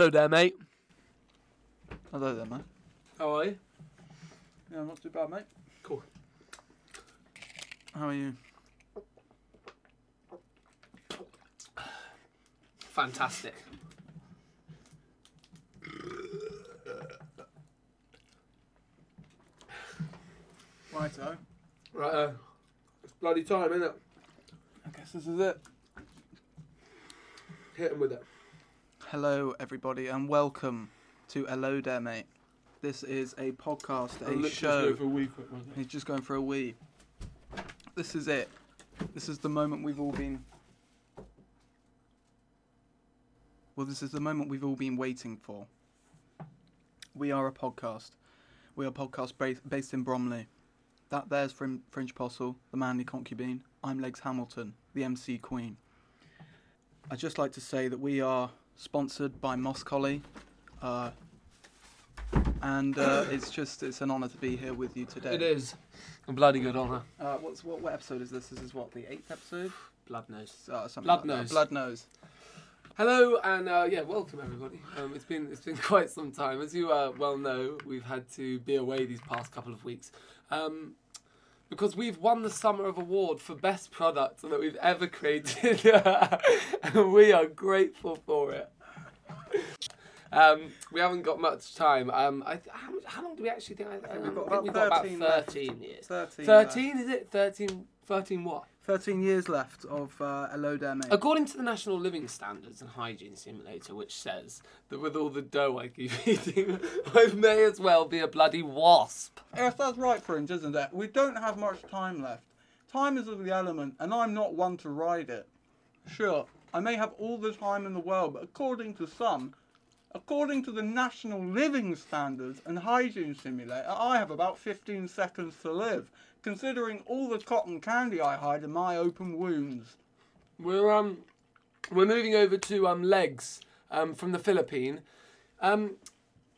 Hello there, mate. Hello there, mate. How are you? Yeah, not too bad, mate. Cool. How are you? Fantastic. Righto. Right, uh, it's bloody time, isn't it? I guess this is it. Hit him with it. Hello, everybody, and welcome to Hello There, mate. This is a podcast, a show. A week, wasn't? He's just going for a wee. This is it. This is the moment we've all been. Well, this is the moment we've all been waiting for. We are a podcast. We are a podcast based, based in Bromley. That there's Frin- Fringe Possil, the manly concubine. I'm Legs Hamilton, the MC Queen. I'd just like to say that we are sponsored by Mosscolly. Uh, and uh, it's just it's an honour to be here with you today. It is. A bloody good honour. Uh, what's what, what episode is this? This is what the eighth episode. Blood nose. Uh, something Blood like that. nose. Blood nose. Hello and uh, yeah, welcome everybody. Um, it's been it's been quite some time, as you uh, well know. We've had to be away these past couple of weeks um, because we've won the Summer of Award for best product that we've ever created, and we are grateful for it. Um, we haven't got much time. Um, I, how, much- how long do we actually think? I, think we've got I about we've got about 13 left. thirteen years. Thirteen. Thirteen is it? Thirteen. Thirteen what? Thirteen years left of uh, mate. According to the National Living Standards and Hygiene Simulator, which says that with all the dough I keep eating, I may as well be a bloody wasp. Yes, that's right, Fringe, isn't it? We don't have much time left. Time is of the element, and I'm not one to ride it. Sure, I may have all the time in the world, but according to some, according to the National Living Standards and Hygiene Simulator, I have about 15 seconds to live, considering all the cotton candy I hide in my open wounds. We're um, we're moving over to um legs um from the Philippine. Um,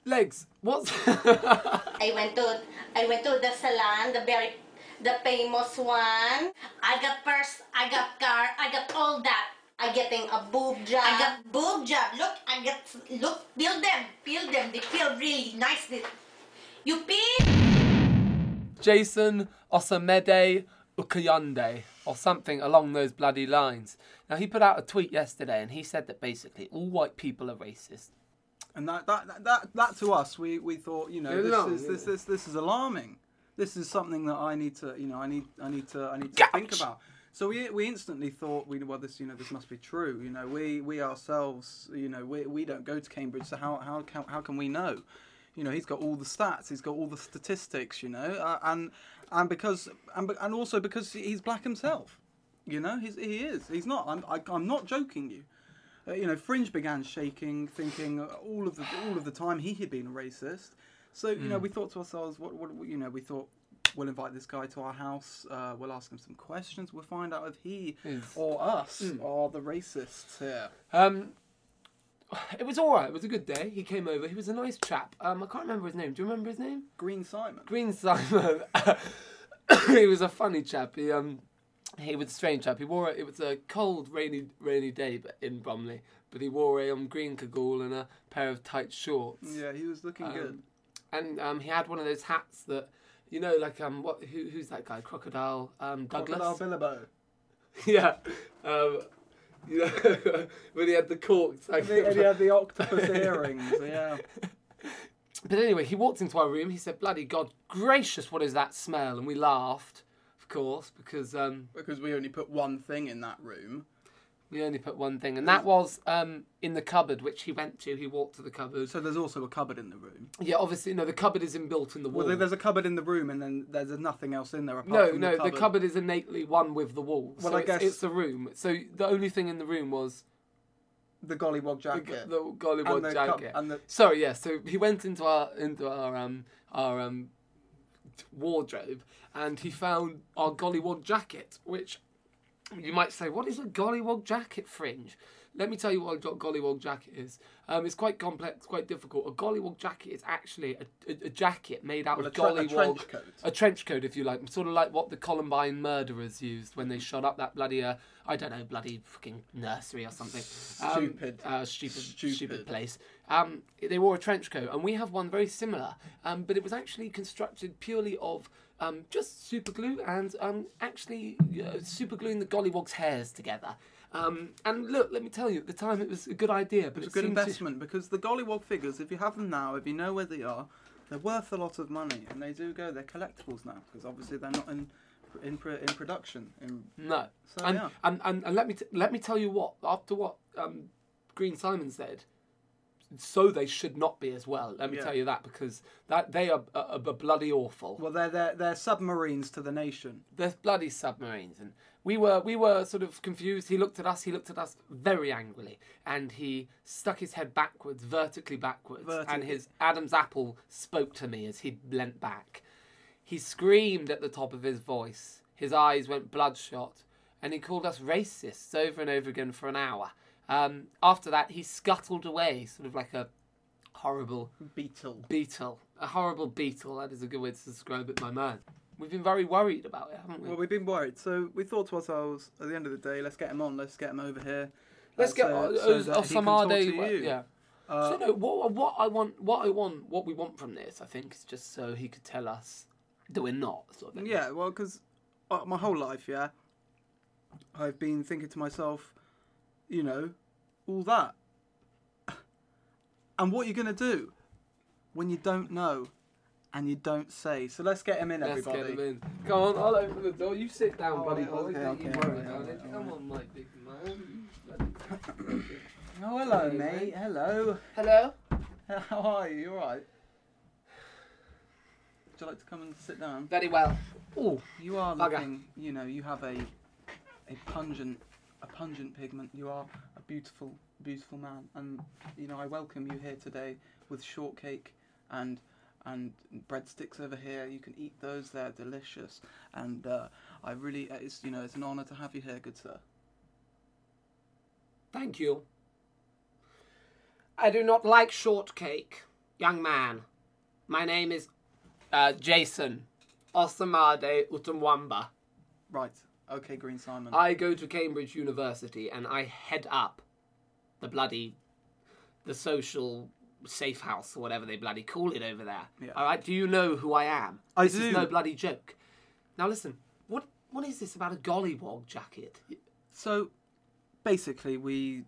legs. What's I went to I went to the salon, the very the famous one. I got purse, I got car, I got all that. I getting a boob job. I got boob job. Look, I get look, feel them, feel them. They feel really nice. You feel? Jason Osamede Ukayande or something along those bloody lines? Now he put out a tweet yesterday and he said that basically all white people are racist. And that that that, that, that to us, we, we thought, you know, this no, is this, this this is alarming. This is something that I need to, you know, I need I need to I need to think about. So we we instantly thought, we well, this you know this must be true. You know, we we ourselves, you know, we we don't go to Cambridge, so how how can how can we know? You know, he's got all the stats, he's got all the statistics, you know, uh, and and because and and also because he's black himself. You know, he's he is. He's not. I'm I, I'm not joking you. Uh, you know, Fringe began shaking, thinking all of the all of the time he had been a racist. So you know, we thought to ourselves, what, what you know, we thought we'll invite this guy to our house. Uh, we'll ask him some questions. We'll find out if he or us are the racists here. Um, it was all right. It was a good day. He came over. He was a nice chap. Um, I can't remember his name. Do you remember his name? Green Simon. Green Simon. he was a funny chap. He um, he was a strange chap. He wore a, it was a cold, rainy, rainy day, in Bromley. But he wore a um, green cagoule and a pair of tight shorts. Yeah, he was looking Um, good. And um, he had one of those hats that, you know, like um, what? Who, who's that guy? Crocodile um, Douglas. Crocodile Billabo. yeah. Um, you know, when he had the corks. Like, and he had the octopus earrings. Yeah. But anyway, he walked into our room. He said, "Bloody God gracious, what is that smell?" And we laughed, of course, because um, Because we only put one thing in that room. We only put one thing, and that was um, in the cupboard, which he went to. He walked to the cupboard. So there's also a cupboard in the room. Yeah, obviously, no, the cupboard is inbuilt in the wall. Well, there's a cupboard in the room, and then there's nothing else in there apart no, from no, the the cupboard. cupboard. is innately one with the wall. Well, so I it's, guess- it's a room. So the only thing in the room was the gollywog the, jacket. the gollywog And the cup- jacket. and the- Sorry, yeah. So he went into our into our um our um wardrobe and he found our gollywog jacket, which you might say, what is a gollywog jacket fringe? let me tell you what a gollywog jacket is. Um, it's quite complex, quite difficult. A gollywog jacket is actually a, a, a jacket made out Well, of a tre- a gollywog. trench coat. A trench coat, if you like, sort of like what the Columbine murderers used when they shot up that bloody, uh, I don't know, bloody fucking nursery or something. Um, Stupid. uh, stupid, stupid, Stupid. place. Um, they wore a trench coat, and we have one very similar, um, but it was actually constructed purely of um, just super glue and um, actually uh, super gluing the gollywog's hairs together. Um, and look, let me tell you, at the time it was a good idea, but It's a it good seemed to- investment because the Gollywog figures, if you have them now, if you know where they are, they're worth a lot of money, and they do go. They're collectibles now because obviously they're not in in, in production. In, No. So, and, yeah. and, and, and let me t- let me tell you what after what um, Green Simon said, so they should not be as well. Let me Yeah. tell you that because that they are, are, are bloody awful. well, they're they're they're submarines to the nation. They're bloody submarines, and we were we were sort of confused. He looked at us. He looked at us very angrily, and he stuck his head backwards, vertically backwards, and his Adam's apple spoke to me as he leant back. He screamed at the top of his voice. His eyes went bloodshot, and he called us racists over and over again for an hour. Um, after that, he scuttled away, sort of like a horrible Beetle. beetle. A horrible beetle. That is a good way to describe it, my man. We've been very worried about it, haven't we? Well, we've been worried, so we thought to ourselves at the end of the day, let's get him on. Let's get him over here. Let's get uh, so uh, that he can talk Osamede. Yeah. Uh, so no, what what I want, what I want, what we want from this, I think, is just so he could tell us that we're not sort of. Yeah, well, because uh, my whole life, yeah, I've been thinking to myself, you know, all that. And what you're going to do when you don't know and you don't say. So let's get him in, Let's everybody. get him in. Come on, I'll open the door. You sit down, Oh, buddy okay, boy. Don't okay, you okay, worry okay, about okay, it. okay. Come on, my big man. Oh, hello, Hey, mate. mate. Hello. Hello. How are you? You all right? Would you like to come and sit down? Very well. Oh, You are Bugger. looking, you know, you have a a pungent a pungent pigment. You are a beautiful beautiful man and you know, I welcome you here today with shortcake and and breadsticks over here. You can eat those; they're delicious. And uh, I really, it's you know, it's an honour to have you here, good sir. thank you. I do not like shortcake, young man. My name is uh, Jason Osamede Utumwamba. Right. Okay, Green Simon. I go to Cambridge University and I head up the bloody the social safe house or whatever they bloody call it over there. Yeah. All right, do you know who I am? I this do. is no bloody joke. Now listen, what what is this about a gollywog jacket? So, basically, we.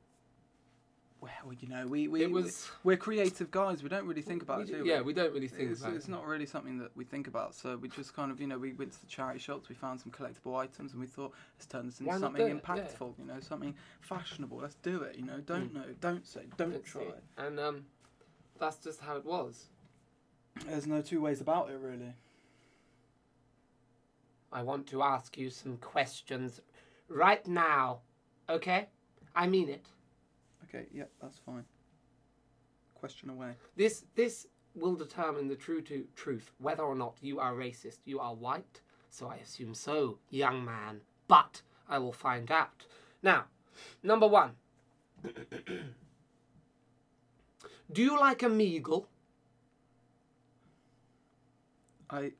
Well, you know, we, we, It was- we're creative guys. We don't really think about it, do- yeah, we don't really think it's, about it's it. not really something that we think about. So we just kind of, you know, we went to the charity shops, we found some collectible items, and we thought, let's turn this into Why something it? Yeah. impactful. You know, something fashionable. Let's do it. You know, don't know, don't say, don't Let's try. And um, that's just how it was. There's no two ways about it, really. I want to ask you some questions right now. Okay? I mean it. Okay, yeah, that's fine. Question away. This this will determine the true to truth whether or not you are racist. You are white, so I assume so, young man. But I will find out. Now, number one. Do you like a meagle? I.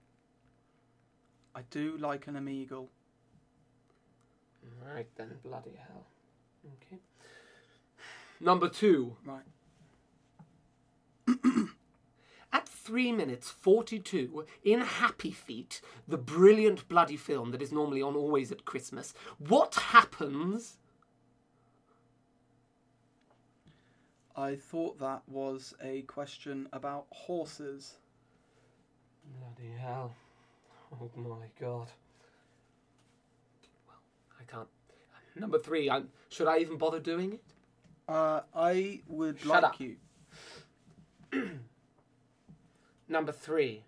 I do like an Amigal. Right then, bloody hell. Okay. Number two. Right. At 3 minutes 42, in Happy Feet, the brilliant bloody film that is normally on always at Christmas, what happens? I thought that was a question about horses. Bloody hell. Oh my god. Well, I can't. Number three, I'm, should I even bother doing it? Uh, I would Shut like up. you. Number three.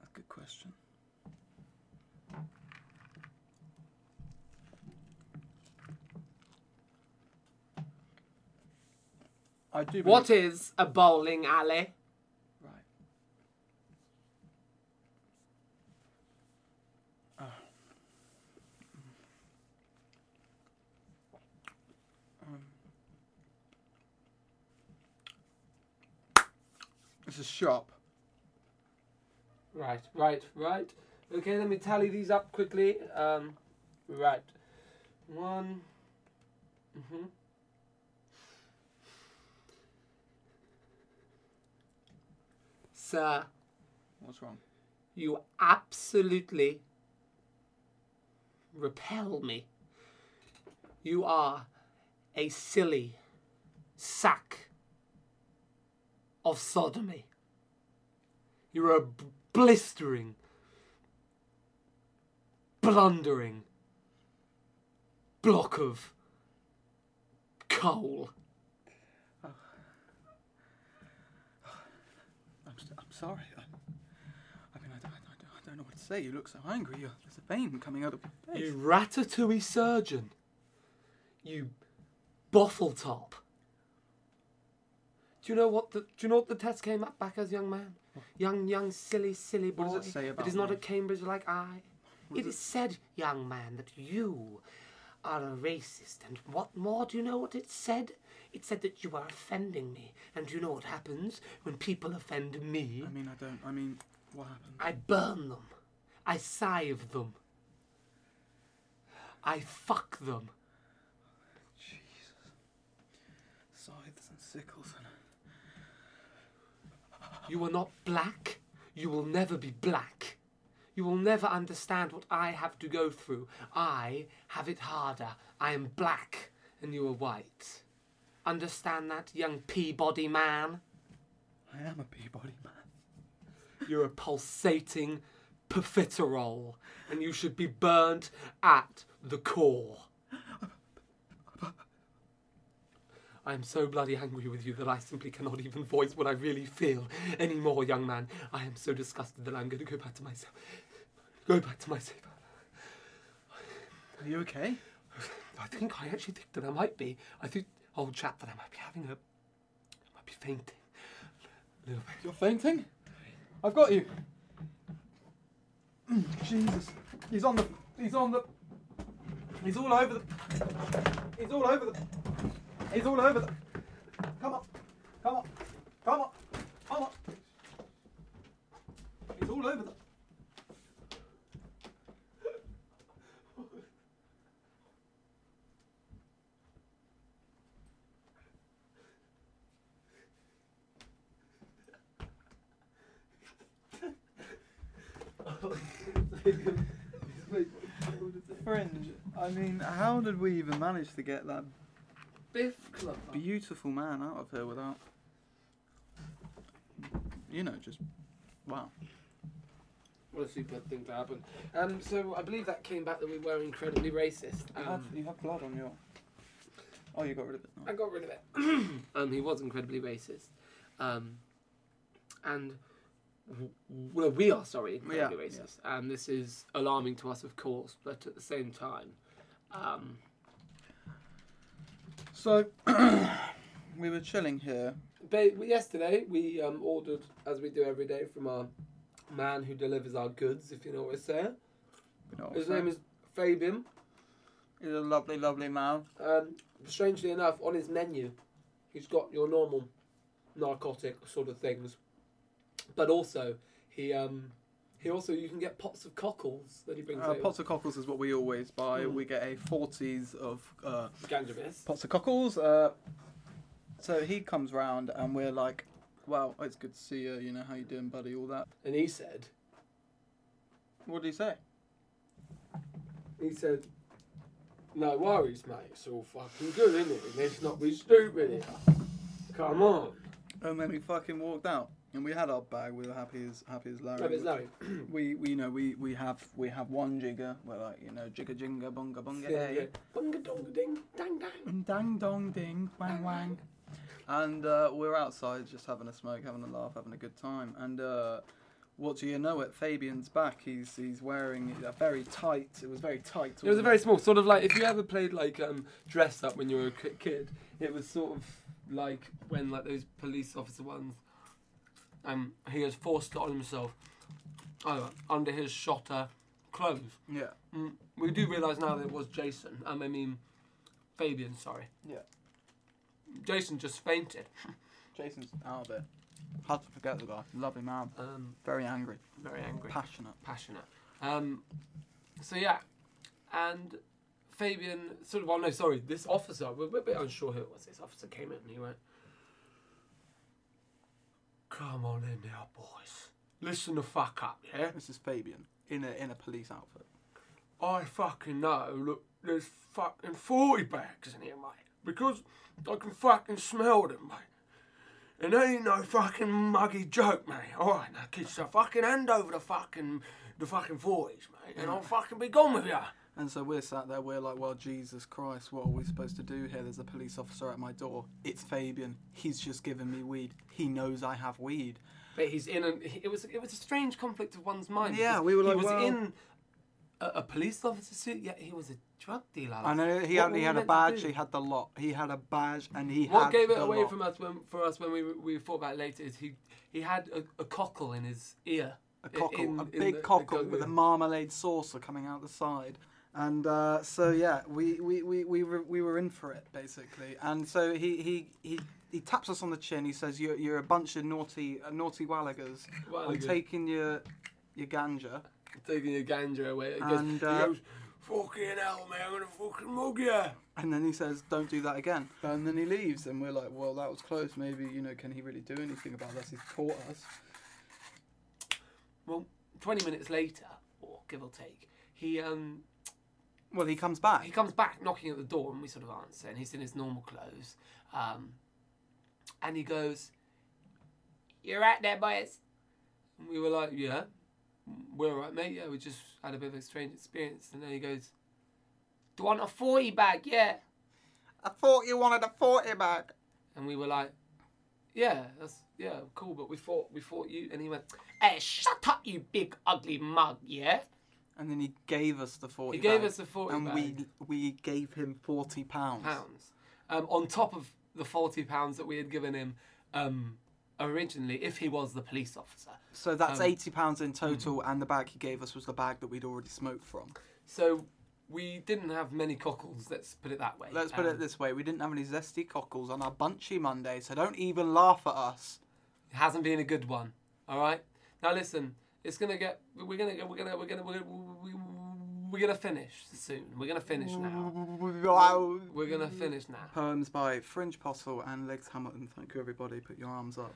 That's a good question. I do. What is a bowling alley? Right. Ah. It's a shop. Right, right, right. Okay, let me tally these up quickly. Um, right. One. Mm-hmm. Sir, What's wrong? you absolutely repel me. You are a silly sack of sodomy. You're a blistering, blundering block of coal. Oh. I'm, s- I'm sorry. I, I mean, I, don't- I, don't- I don't know what to say. You look so angry. You're, there's a vein coming out of your face. You ratatouille surgeon. You boffle top. Do you know what the Do you know what the test came up back as, young man? Young, young, silly, silly boy. What does it say about It is not me? at Cambridge like I. What It said, young man, that you are a racist. And what more? Do you know what it said? It said that you are offending me. And do you know what happens when people offend me? I mean, I don't. I mean, what happened? I burn them. I sieve them. I fuck them. Jesus. Scythes and sickles. You are not black. You will never be black. You will never understand what I have to go through. I have it harder. I am black and you are white. Understand that, young Peabody man? I am a Peabody man. You're a pulsating profiterole and you should be burnt at the core. I am so bloody angry with you that I simply cannot even voice what I really feel anymore, young man. I am so disgusted that I'm going to go back to myself. Go back to myself. Are you okay? I think I actually think that I might be. I think, old chap, that I might be having a. I might be fainting. A little bit. You're fainting? I've got you. Jesus. He's on the. He's on the. He's all over the. He's all over the. He's all over the. Come on. Come on. Come on. Come on. He's all over the. Fringe. I mean, how did we even manage to get that Biff Club. beautiful man out of here without, you know, just wow. What a super thing to happen. Um, so I believe that came back that we were incredibly racist. You have, Um, you have blood on your. Oh, you got rid of it. I got rid of it. um, he was incredibly racist. Um, and well, we are sorry, incredibly Yeah, racist, and this is alarming to us, of course. But at the same time, um, So we were chilling here. ba- yesterday we um, ordered, as we do every day, from our man who delivers our goods. If you know what we're saying, You know, his name is Fabian. He's a lovely, lovely man. Um, strangely enough, on his menu, he's got your normal narcotic sort of things, but also he um, he also you can get pots of cockles that he brings Uh, over. pots of cockles is what we always buy. Mm. We get a forties of uh, Ganjavis. pots of cockles. Uh, so he comes round and we're like, "Well, it's good to see you. You know how you doing, buddy? All that." And he said, What did he say? he said, no worries, mate. It's all fucking good, isn't it? Let's not be stupid here. Come on. And then he fucking walked out, and we had our bag. We were happy as happy as Larry. But it's Larry. We, we you know we, we have we have one jigger. We're like you know jigga jinga bunga bunga Yeah, hey. Bunga donga ding, dang dang. Dang dong ding wang wang. And uh, we're outside just having a smoke, having a laugh, having a good time. And uh, what do you know? It Fabian's back. He's he's wearing a very tight. It was very tight. It was a very small, sort of like if you ever played like um, dress up when you were a kid. It was sort of like when like those police officer ones. Um, he has forced it on himself. Oh, under his shotter clothes. Yeah. Mm, we do realise now that it was Jason. Um, I mean, Fabian. Sorry. Yeah. Jason just fainted. Jason's out of it. Hard to forget the guy. Lovely man. Um, Very angry. very angry, Passionate. passionate. Um, so yeah, and Fabian sort of. Oh no, sorry. This officer. We're, we're a bit unsure who it was. This officer came in and he went, "Come on in now, boys. Listen the fuck up, yeah." This is Fabian in a in a police outfit. I fucking know. Look, there's fucking 40 bags in here, mate. Because I can fucking smell them, mate. And they ain't no fucking muggy joke, mate. Alright, now kids, so fucking hand over the fucking, the fucking 40s, mate. And I'll fucking be gone with ya. And so we're sat there, we're like, well, Jesus Christ, what are we supposed to do here? There's a police officer at my door. It's Fabian. He's just given me weed. He knows I have weed. But he's in an. It was it was a strange conflict of one's mind. Yeah, we were like, he was well- in a, a police officer suit, yet he was a drug dealer. I know he What had, he had a badge. He had the lot. He had a badge, and he What gave it the away lot. from us when for us when we we thought about it later is he he had a, a cockle in his ear. a cockle, in- a in big the- the cockle gun- with a marmalade saucer coming out the side. And uh, so yeah, we, we, we, we, were, we were in for it basically. And so he, he, he, he taps us on the chin. He says, "You're, you're a bunch of naughty uh, naughty wallaggers. I'm taking your your ganja." taking your ganja away. He goes, And, he uh, goes, fucking hell, man, I'm gonna fucking mug ya. And then he says, "Don't do that again." And then he leaves, and we're like, "Well, that was close. Maybe you know, can he really do anything about this? He's caught us." Well, 20 minutes later, or give or take, he um Well, he comes back. he comes back knocking at the door, and we sort of answer, and he's in his normal clothes, um, and he goes, "You're right there, boys." And we were like, "Yeah, we're all right, mate. Yeah, we just had a bit of a strange experience." And then he goes, "Do you want a 40 bag? Yeah." I thought you wanted a forty bag. And we were like, yeah, that's yeah, cool. But we thought we thought you. And he went, hey, shut up, you big ugly mug, yeah. And then he gave us the forty. He gave us the 40 and bag. we we gave him forty pounds. Pounds, um, on top of the forty pounds that we had given him um, originally, if he was the police officer. So that's Um, eighty pounds in total, and the bag he gave us was the bag that we'd already smoked from. So we didn't have many cockles. Let's put it that way. Let's put Um, it this way: we didn't have any zesty cockles on our bunchy Monday, so don't even laugh at us. It hasn't been a good one. All right. Now listen, it's gonna get. We're gonna. We're gonna. We're gonna. We're gonna. We're gonna finish soon. We're gonna finish now. We're gonna finish now. Poems by Fringe Possil and Legs Hamilton. Thank you, everybody. Put your arms up.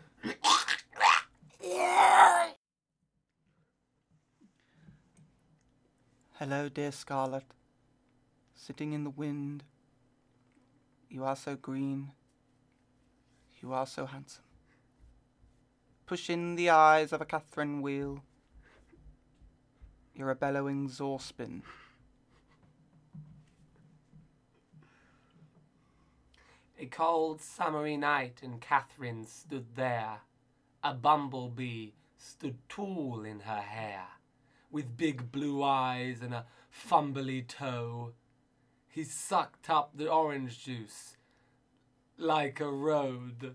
Hello, dear Scarlet. Sitting in the wind. You are so green. You are so handsome. Push in the eyes of a Catherine wheel. You're a bellowing Zorspin. A cold summery night, and Catherine stood there. A bumblebee stood tall in her hair, with big blue eyes and a fumbly toe. He sucked up the orange juice like a road.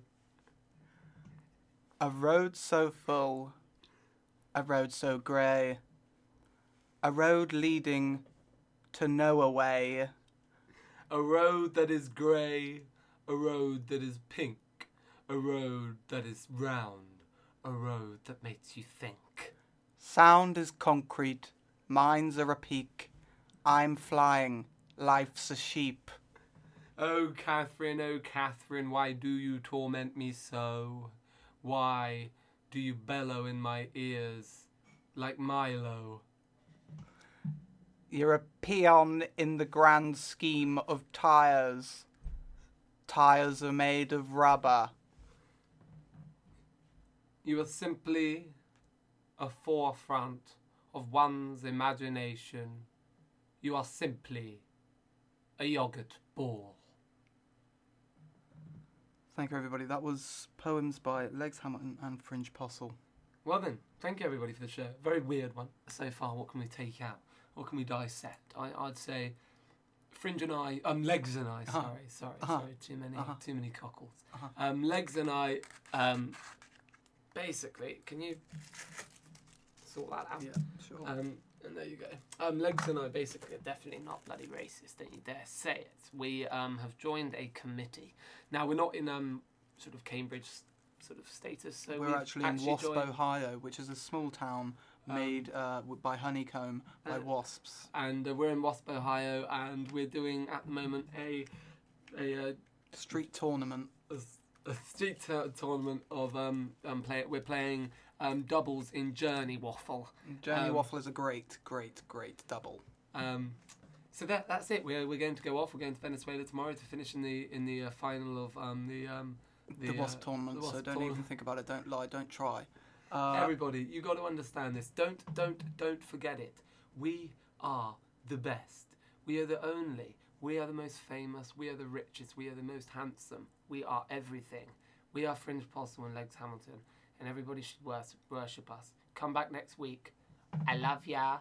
A road so full, a road so grey, a road leading to nowhere way. A road that is grey, a road that is pink, a road that is round, a road that makes you think. Sound is concrete, minds are a peak. I'm flying, life's a sheep. Oh, Catherine, oh, Catherine, why do you torment me so? Why do you bellow in my ears like Milo? You're a peon in the grand scheme of tires. Tires are made of rubber. You are simply a forefront of one's imagination. You are simply a yogurt ball. Thank you, everybody. That was poems by Legs Hamilton and Fringe Possil. Well then, thank you everybody for the show. Very weird one so far. What can we take out? What can we dissect? I, I'd say Fringe and I, um, Legs and I. Uh-huh. Sorry, sorry, Uh-huh. sorry. Too many, Uh-huh. too many cockles. Uh-huh. Um, Legs and I. Um, basically, can you sort that out? Yeah, sure. Um, and there you go. Um, Legs and I basically are definitely not bloody racist. Don't you dare say it. We um, have joined a committee. Now we're not in um, sort of Cambridge sort of status. So We're we've actually in Wasp, joined- Ohio, which is a small town made uh, by honeycomb by uh, wasps. and uh, we're in Wasp, Ohio, and we're doing at the moment a a, uh, Street tournament. a, a street tour- tournament of um, um play. We're playing um, doubles in Journey Waffle. Journey Um, Waffle is a great, great, great double. Um, so that that's it. We're we're going to go off. We're going to Venezuela tomorrow to finish in the in the uh, final of um, the um, The, Wasp uh, tournament. the so don't tournament. even think about it. Don't lie. Don't try. Uh, Everybody, you got to understand this. Don't don't don't forget it. We are the best. We are the only. We are the most famous. We are the richest. We are the most handsome. We are everything. We are Fringe Possil and Legs Hamilton, and everybody should wors- worship us. Come back next week. I love ya.